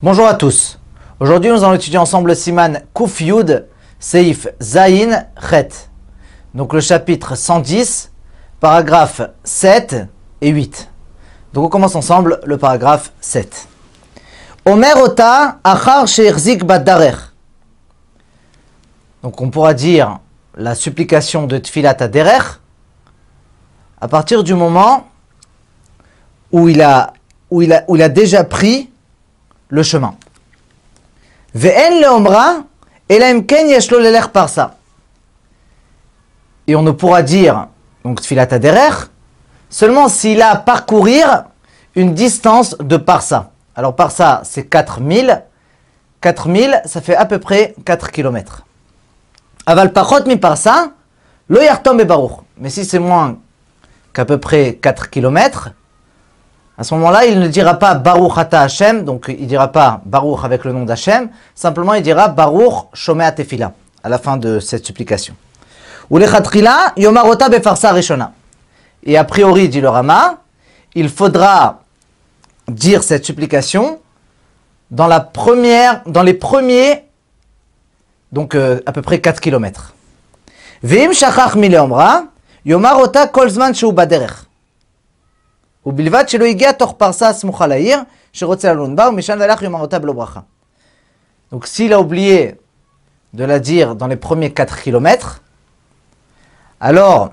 Bonjour à tous. Aujourd'hui, nous allons étudier ensemble le Siman Kuf Seif Zain Chet. Donc le chapitre 110, paragraphes 7 et 8. Donc on commence ensemble le paragraphe 7. Omer Ota Achar Sheirzik Badarer. Donc on pourra dire la supplication de Tfilat Aderer à partir du moment où il a déjà pris le chemin. Et on ne pourra dire, donc tfilat seulement s'il a à parcourir une distance de parsa. Alors parsa, c'est 4000. 4000, ça fait à peu près 4 km. Aval mi parsa, lo yartom. Mais si c'est moins qu'à peu près 4 km, à ce moment-là, il ne dira pas Baruch Ata Hashem, donc il dira pas Baruch avec le nom d'Hashem, simplement il dira Baruch Shomea Tefila, à la fin de cette supplication. Ou Yomarota Yomarota Befarsa Rishona. Et a priori, dit le Rama, il faudra dire cette supplication dans la première, dans les premiers, donc euh, à peu près 4 km. Veim Shachach Mileomra, Yomarota Kolzman Shu Baderech. Donc s'il a oublié de la dire dans les premiers 4 km, alors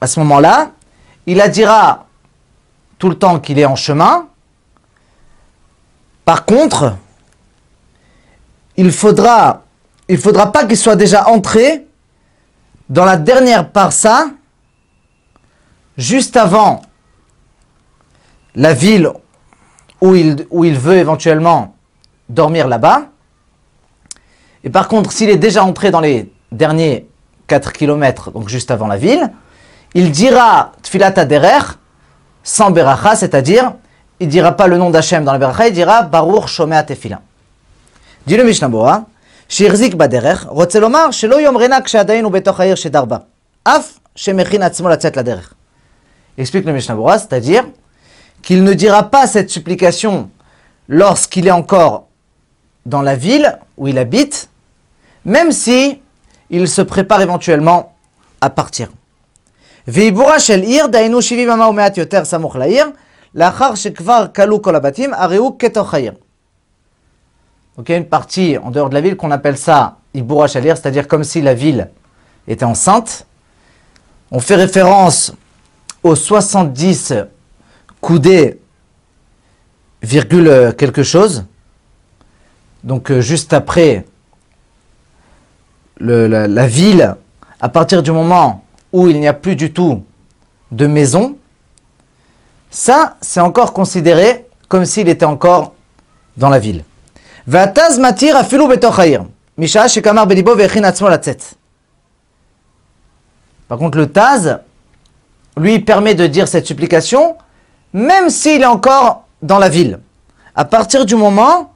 à ce moment-là, il la dira tout le temps qu'il est en chemin. Par contre, il faudra, il faudra pas qu'il soit déjà entré dans la dernière parsa, juste avant la ville où il, où il veut éventuellement dormir là-bas. Et par contre, s'il est déjà entré dans les derniers 4 km, donc juste avant la ville, il dira Tfilat Aderer sans Beracha, c'est-à-dire, il dira pas le nom d'Hachem dans la Beracha, il dira Baruch Shomea Tefila. Dit le Mishnah Bora, Shirzik Baderer, Rotzelomar, Shelo Shedarba, Af Shemechin Atzmo Latzet Laderer. Explique le Mishnah Bora, c'est-à-dire, qu'il ne dira pas cette supplication lorsqu'il est encore dans la ville où il habite, même si il se prépare éventuellement à partir. Donc il y a une partie en dehors de la ville qu'on appelle ça Ibura Shalir, c'est-à-dire comme si la ville était enceinte. On fait référence aux 70 coudé, virgule euh, quelque chose. Donc euh, juste après la, ville, à partir du moment où il n'y a plus du tout de maison, ça c'est encore considéré comme s'il était encore dans la ville. Par contre le Taz, lui permet de dire cette supplication même s'il est encore dans la ville. À partir du moment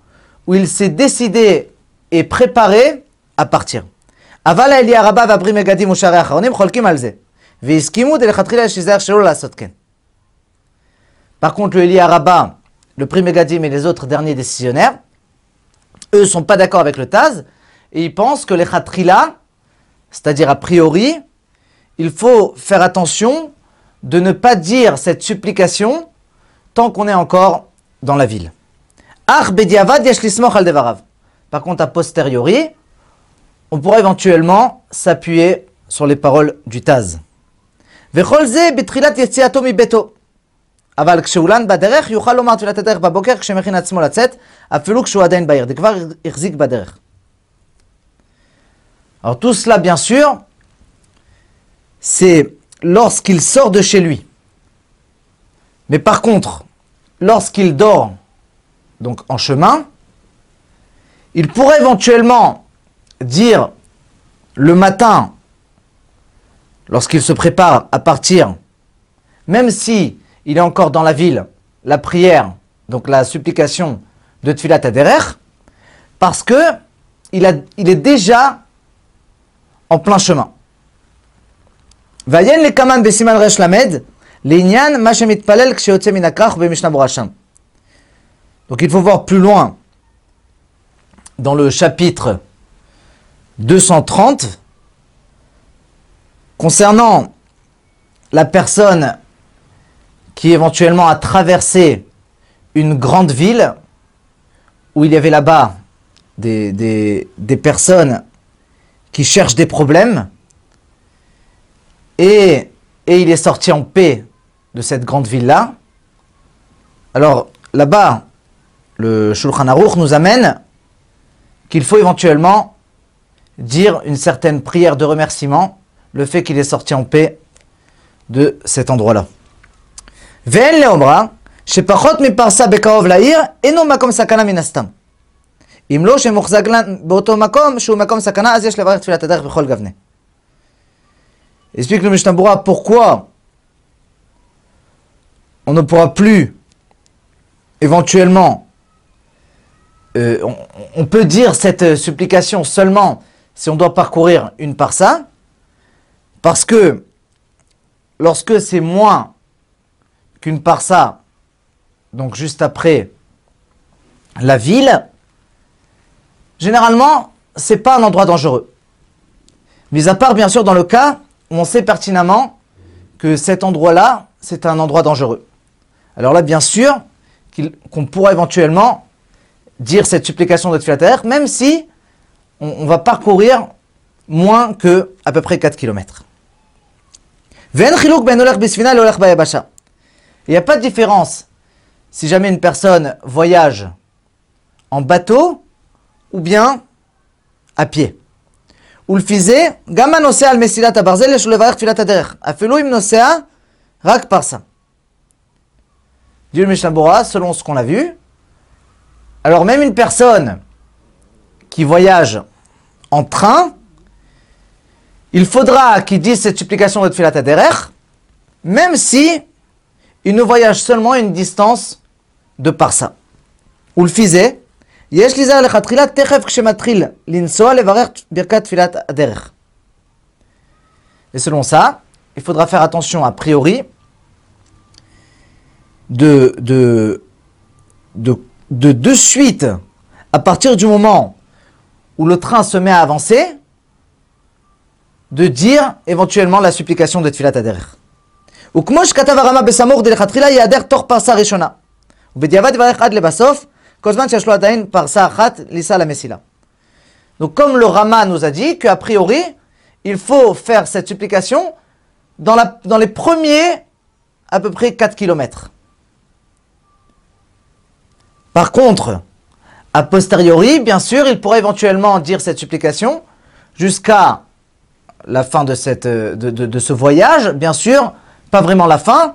où il s'est décidé et préparé à partir. Par contre, le Eli Araba, le Pri Megadim et les autres derniers décisionnaires, eux ne sont pas d'accord avec le Taz et ils pensent que les Khatrila, c'est-à-dire a priori, il faut faire attention de ne pas dire cette supplication tant qu'on est encore dans la ville. Par contre, a posteriori, on pourrait éventuellement s'appuyer sur les paroles du Taz. Alors tout cela, bien sûr, c'est lorsqu'il sort de chez lui. Mais par contre, lorsqu'il dort, donc en chemin, il pourrait éventuellement dire le matin, lorsqu'il se prépare à partir, même si il est encore dans la ville, la prière, donc la supplication de Tfilat Aderer, parce que il, a, il est déjà en plein chemin. Le kaman Donc il faut voir plus loin. Dans le chapitre 230 concernant la personne qui éventuellement a traversé une grande ville où il y avait là-bas des, personnes qui cherchent des problèmes et, et il est sorti en paix de cette grande ville-là. Alors là-bas, le Shulchan Aruch nous amène qu'il faut éventuellement dire une certaine prière de remerciement, le fait qu'il est sorti en paix de cet endroit-là. Ve'en leomra, shepachot miparsa bekarov la'ir, eno makom sakana minastam. אם לא שמוחזק באותו מקום, שהוא מקום סכנה, אז יש לברך תפילת הדרך בכל גבנה. Explique le Mishnah pourquoi on ne pourra plus éventuellement euh, on, peut dire cette supplication seulement si on doit parcourir une parsa, parce que lorsque c'est moins qu'une parsa, donc juste après la ville, généralement, c'est pas un endroit dangereux. Mis à part, bien sûr, dans le cas on sait pertinemment que cet endroit-là, c'est un endroit dangereux. Alors là, bien sûr, qu'on pourra éventuellement dire cette supplication de Tfilater, même si on, va parcourir moins que à peu près 4 km. Il n'y a pas de différence si jamais une personne voyage en bateau ou bien à pied. Ou le faisait, gamma nosea al mesilat abarzel le levarech tfilat aderech. Afelo im nosea rak parsa. Dit le selon ce qu'on a vu. Alors même une personne qui voyage en train, il faudra qu'il dise cette supplication de tfilat aderech, même si il ne voyage seulement une distance de parsa. Ou le faisait, et selon ça, il faudra faire attention a priori de de, de, de, de suite, à partir du moment où le train se met à avancer, de dire éventuellement la supplication de Tfilat Aderer. וכמו שכתב הרמה בסמוך דלכתחילה ייעדר תוך פרסה ראשונה. ובדיעבד יברך עד לבסוף donc comme le Rama nous a dit qu'a priori, il faut faire cette supplication dans, la, dans les premiers à peu près 4 km. Par contre, a posteriori, bien sûr, il pourrait éventuellement dire cette supplication jusqu'à la fin de, cette, de, de, de, ce voyage, bien sûr, pas vraiment la fin,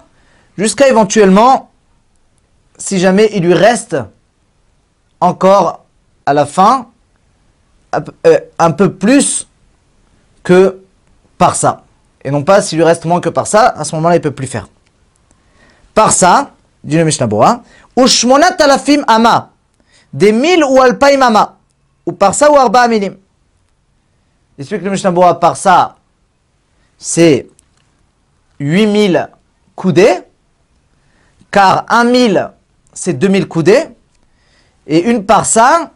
jusqu'à éventuellement, si jamais il lui reste encore à la fin euh, un peu plus que par ça. Et non pas s'il lui reste moins que par ça, à ce moment-là, il ne peut plus faire. Par ça, dit le Mishnah Bora, Ushmonat alafim ama, des mille ou alpaim ama, ou par ça ou arba milim. Il explique le Mishnah Bora, par ça, c'est 8000 coudées, car 1000, c'est 2000 coudées, et une par ça,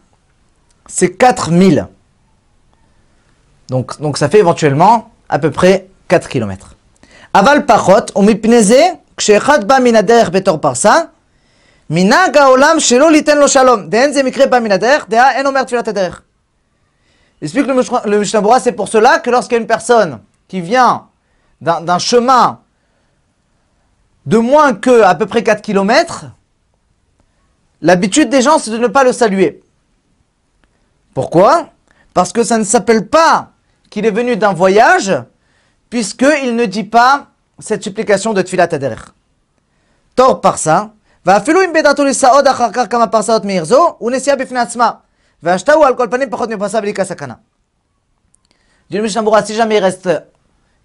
c'est 4000. Donc, donc ça fait éventuellement à peu près 4 km. Aval pachot, ou mipneze, כשאחד בא מן הדרך בתור פרסה, מנהג העולם שלא ליתן לו שלום. דהן זה מקרה בא מן הדרך, דעה אין אומר תפילת הדרך. Explique le Mishnah c'est pour cela que lorsqu'il y a une personne qui vient d'un chemin de moins que à peu près 4 km, L'habitude des gens, c'est de ne pas le saluer. Pourquoi? Parce que ça ne s'appelle pas qu'il est venu d'un voyage, puisqu'il ne dit pas cette supplication de Tfilat Aderer. Tort par ça. Dieu si jamais il reste,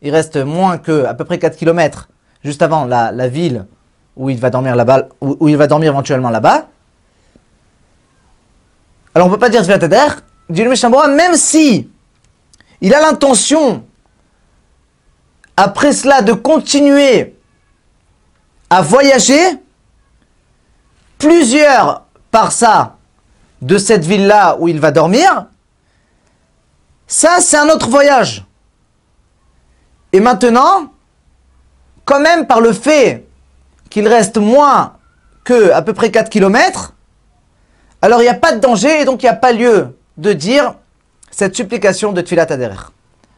il reste moins que à peu près 4 km juste avant la, ville où il va dormir là-bas, où, où il va dormir éventuellement là-bas, alors on ne peut pas dire Tfilat dit le même si il a l'intention, après cela, de continuer à voyager, plusieurs par ça de cette ville-là où il va dormir, ça c'est un autre voyage. Et maintenant, quand même par le fait qu'il reste moins que à peu près 4 km, alors il n'y a pas de danger et donc il n'y a pas lieu de dire cette supplication de Tfilat Aderer.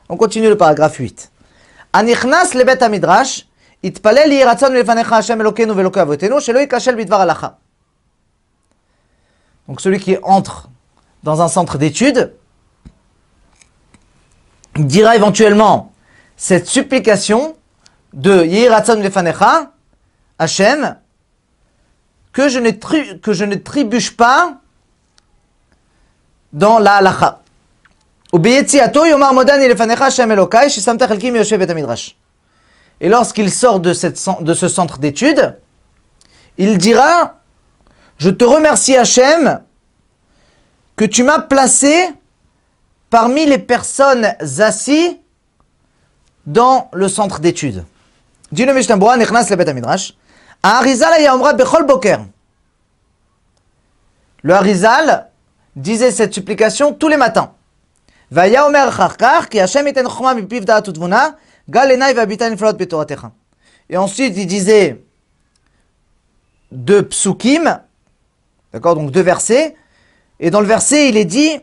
On continue le paragraphe 8. Anichnas lebet itpalel lefanecha Hashem ve'Elokei avotenu shelo yikashel bidvar halacha. Donc celui qui entre dans un centre d'études dira éventuellement cette supplication de Yiratzon lefanecha Hashem que je ne, que je ne trébuche pas dans la halacha. Et lorsqu'il sort de, cette, de ce centre d'études, il dira Je te remercie Hachem que tu m'as placé parmi les personnes assises dans le centre d'études. Le. Le Harizal disait cette supplication tous les matins. Et ensuite, il disait deux psukim, d'accord, donc deux versets. Et dans le verset, il est dit,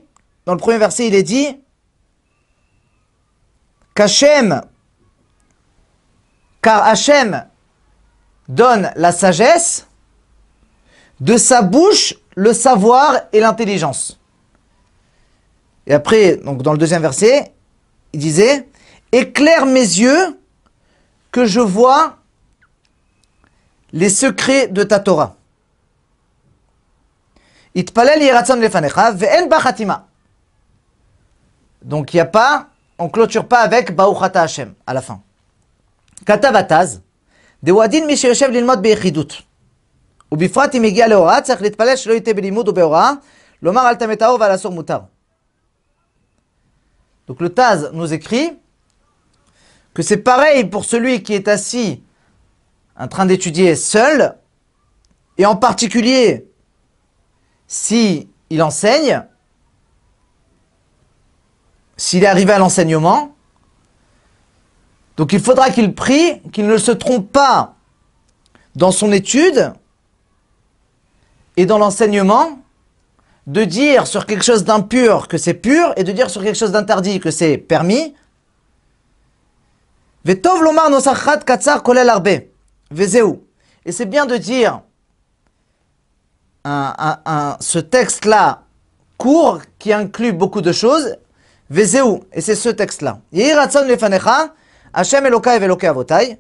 dans le premier verset, il est dit, qu'Hachem, car Hachem donne la sagesse, de sa bouche le savoir et l'intelligence. Et après, dans le deuxième verset, il disait Éclaire mes yeux que je vois les secrets de ta Torah. Donc il n'y a pas, on clôture pas avec Ba'uchata Hashem à la fin. Katavataz, דוודין מי שיושב ללמוד ביחידות. ובפרט אם הגיע להוראה, צריך להתפלל שלא יטעה בלימוד ובהוראה, לומר אל תמא טהור ועל אסור מותר. Donc le Taz nous écrit que c'est pareil pour celui qui est assis en train d'étudier seul, et en particulier si il enseigne, s'il est arrivé à l'enseignement, donc il faudra qu'il prie, qu'il ne se trompe pas dans son étude et dans l'enseignement, de dire sur quelque chose d'impur que c'est pur et de dire sur quelque chose d'interdit que c'est permis. Et c'est bien de dire ce texte-là court qui inclut beaucoup de choses. Et c'est ce texte-là. Hashem Elokai Elokai Avotai.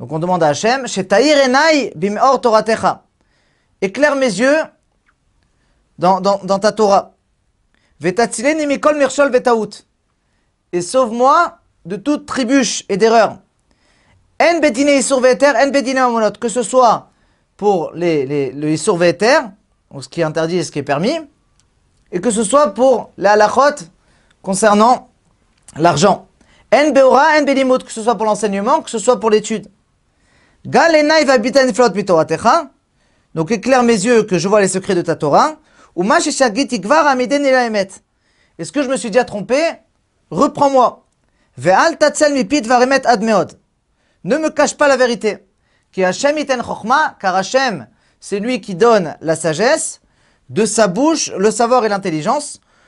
Donc on demande à Hashem, Shetair Enai Bimor Toratecha. Éclaire mes yeux dans, dans, dans ta Torah. Et sauve-moi de toute tribuche et d'erreur. Amonot. Que ce soit pour les, les, le ce qui est interdit et ce qui est permis, et que ce soit pour la halachot concernant l'argent. En beora, en que ce soit pour l'enseignement, que ce soit pour l'étude. Donc éclaire mes yeux que je vois les secrets de ta Torah. Est-ce que je me suis déjà trompé? Reprends-moi. Ne me cache pas la vérité. Ki Hashem iten chokhma, car Hashem, c'est lui qui donne la sagesse, de sa bouche, le savoir et l'intelligence.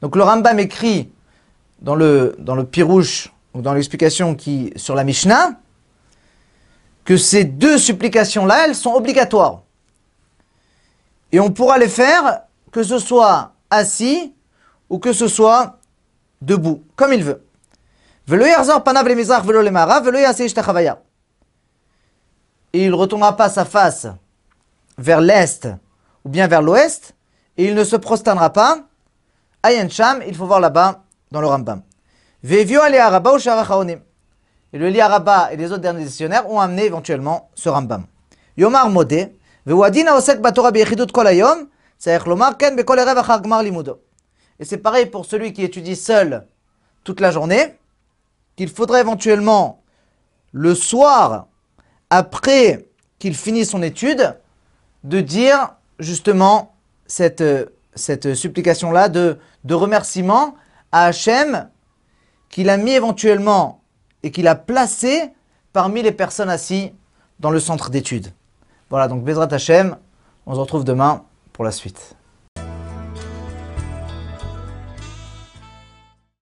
Donc le Rambam écrit dans le, dans Pirouche, ou dans l'explication qui sur la Mishnah, que ces deux supplications-là, elles sont obligatoires. Et on pourra les faire que ce soit assis ou que ce soit debout, comme il veut. Et il ne retournera pas sa face vers l'est ou bien vers l'ouest, et il ne se prosternera pas. Ayen Sham, il faut voir là-bas, dans le Rambam. Vevio Ali Araba ou Sharachaonim. Et le Liaraba et les autres derniers dictionnaires ont amené éventuellement ce Rambam. Yomar Modé, Vewadina Osek Batora Bechidut Kolayom, c'est Lomar Ken Bekol Erev Achar Gmar Limudo. Et c'est pareil pour celui qui étudie seul toute la journée, qu'il faudrait éventuellement le soir, après qu'il finisse son étude, de dire justement cette, cette supplication-là de, de remerciement à Hachem qu'il a mis éventuellement et qu'il a placé parmi les personnes assises dans le centre d'études. Voilà, donc Bezrat Hachem, on se retrouve demain pour la suite.